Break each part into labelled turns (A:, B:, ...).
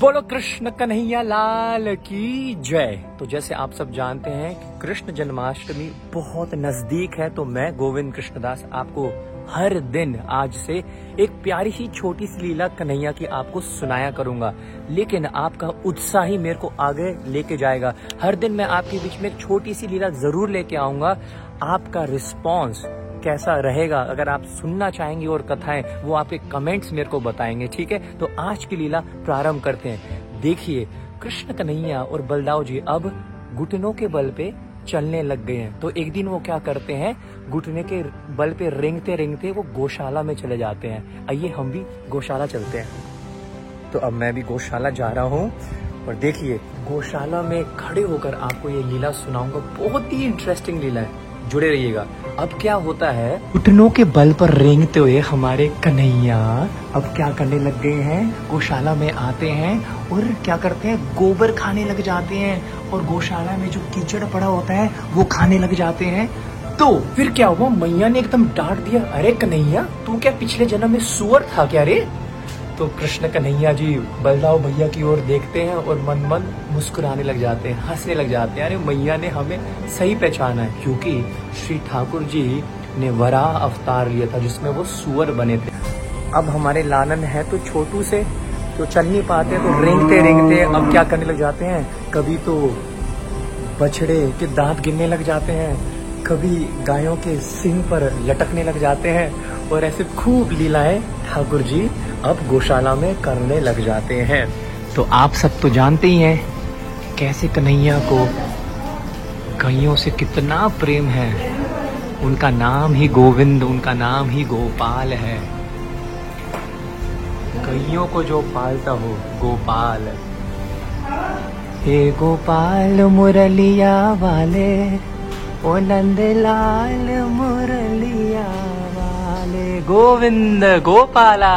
A: बोलो कृष्ण कन्हैया लाल की जय। तो जैसे आप सब जानते हैं कि कृष्ण जन्माष्टमी बहुत नज़दीक है तो मैं गोविंद कृष्णदास आपको हर दिन आज से एक प्यारी सी छोटी सी लीला कन्हैया की आपको सुनाया करूँगा। लेकिन आपका उत्साह ही मेरे को आगे लेके जाएगा। हर दिन मैं आपके बीच में एक छोटी सी लीला ज़रूर लेके आऊँगा। आपका रिस्पॉन्स कैसा रहेगा, अगर आप सुनना चाहेंगे और कथाएँ, वो आपके कमेंट्स मेरे को बताएँगे, ठीक है? तो आज की लीला प्रारंभ करते हैं। देखिए, कृष्ण कन्हैया और बलदाव जी अब घुटनों के बल पे चलने लग गए हैं। तो एक दिन वो क्या करते हैं? घुटने के बल पे रेंगते रेंगते वो गौशाला में चले जाते हैं। आइए हम भी गौशाला चलते हैं। तो अब मैं भी गौशाला जा रहा हूँ और देखिए, गौशाला में खड़े होकर आपको ये लीला सुनाऊँगा। बहुत ही इंटरेस्टिंग लीला है। जुड़े रहिएगा। अब क्या होता है? घुटनों के बल पर रेंगते हुए हमारे कन्हैया अब क्या करने लग गए हैं? गौशाला में आते हैं और क्या करते हैं? गोबर खाने लग जाते हैं। और गौशाला में जो कीचड़ पड़ा होता है, वो खाने लग जाते हैं। तो फिर क्या हुआ? मैया ने एकदम डांट दिया। अरे कन्हैया, तू क्या पिछले जन्म में सुअर था क्या रे? तो कृष्ण कन्हैया जी बलदाव भैया की ओर देखते हैं और मन मन मुस्कुराने लग जाते हैं, हंसने लग जाते हैं। अरे मैया ने हमें सही पहचाना है, क्योंकि श्री ठाकुर जी ने वराह अवतार लिया था, जिसमें वो सुअर बने थे। अब हमारे लालन है तो छोटू से तो चल नहीं पाते तो रेंगते रेंगते अब क्या करने लग जाते हैं? कभी तो बछड़े के दांत गिरने लग जाते हैं कभी गायों के सिंह पर लटकने लग जाते हैं और ऐसे खूब लीलाएँ ठाकुर जी अब गौशाला में करने लग जाते हैं। तो आप सब तो जानते ही हैं, कैसे कन्हैया को गायों से कितना प्रेम है। उनका नाम ही गोविंद, उनका नाम ही गोपाल है। गैयों को जो पालता हो, गोपाल। हे गोपाल, मुरलिया वाले ओ नंदलाल मुरलिया वाले गोविंद गोपाला।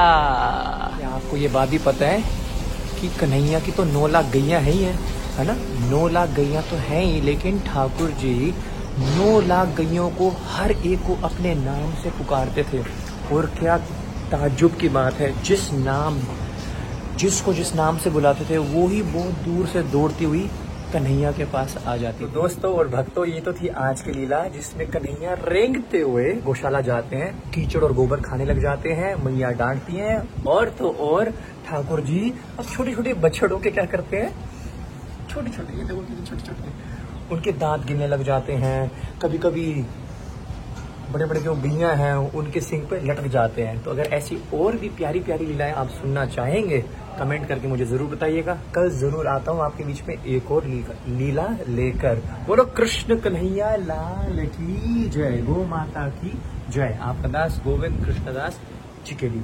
A: आपको ये बात भी पता है कि कन्हैया की तो नौ लाख गैया है ही है है ना? नौ लाख गैया तो है ही, लेकिन ठाकुर जी नौ लाख गैयों को हर एक को अपने नाम से पुकारते थे। और क्या ताजुब की बात है, जिस नाम, जिसको जिस नाम से बुलाते थे, वो ही बहुत दूर से दौड़ती हुई कन्हैया के पास आ जाती तो दोस्तों और भक्तों ये तो थी आज की लीला जिसमें कन्हैया रेंगते हुए गौशाला जाते हैं कीचड़ और गोबर खाने लग जाते हैं मैया डांटती हैं और तो और ठाकुर जी अब छोटे छोटे बछड़ों के क्या करते हैं? छोटे छोटे ये देखो छोटे छोटे उनके दांत गिरने लग जाते हैं कभी कभी बड़े बड़े जो बिया हैं, उनके सिंग पे लटक जाते हैं। तो अगर ऐसी और भी प्यारी प्यारी लीलाएँ आप सुनना चाहेंगे, कमेंट करके मुझे ज़रूर बताइएगा। कल ज़रूर आता हूँ आपके बीच में एक और लीला लेकर। बोलो, कृष्ण कन्हैया लाल की जय, गो माता की जय। आपका दास गोविंद कृष्णदास चिकेली।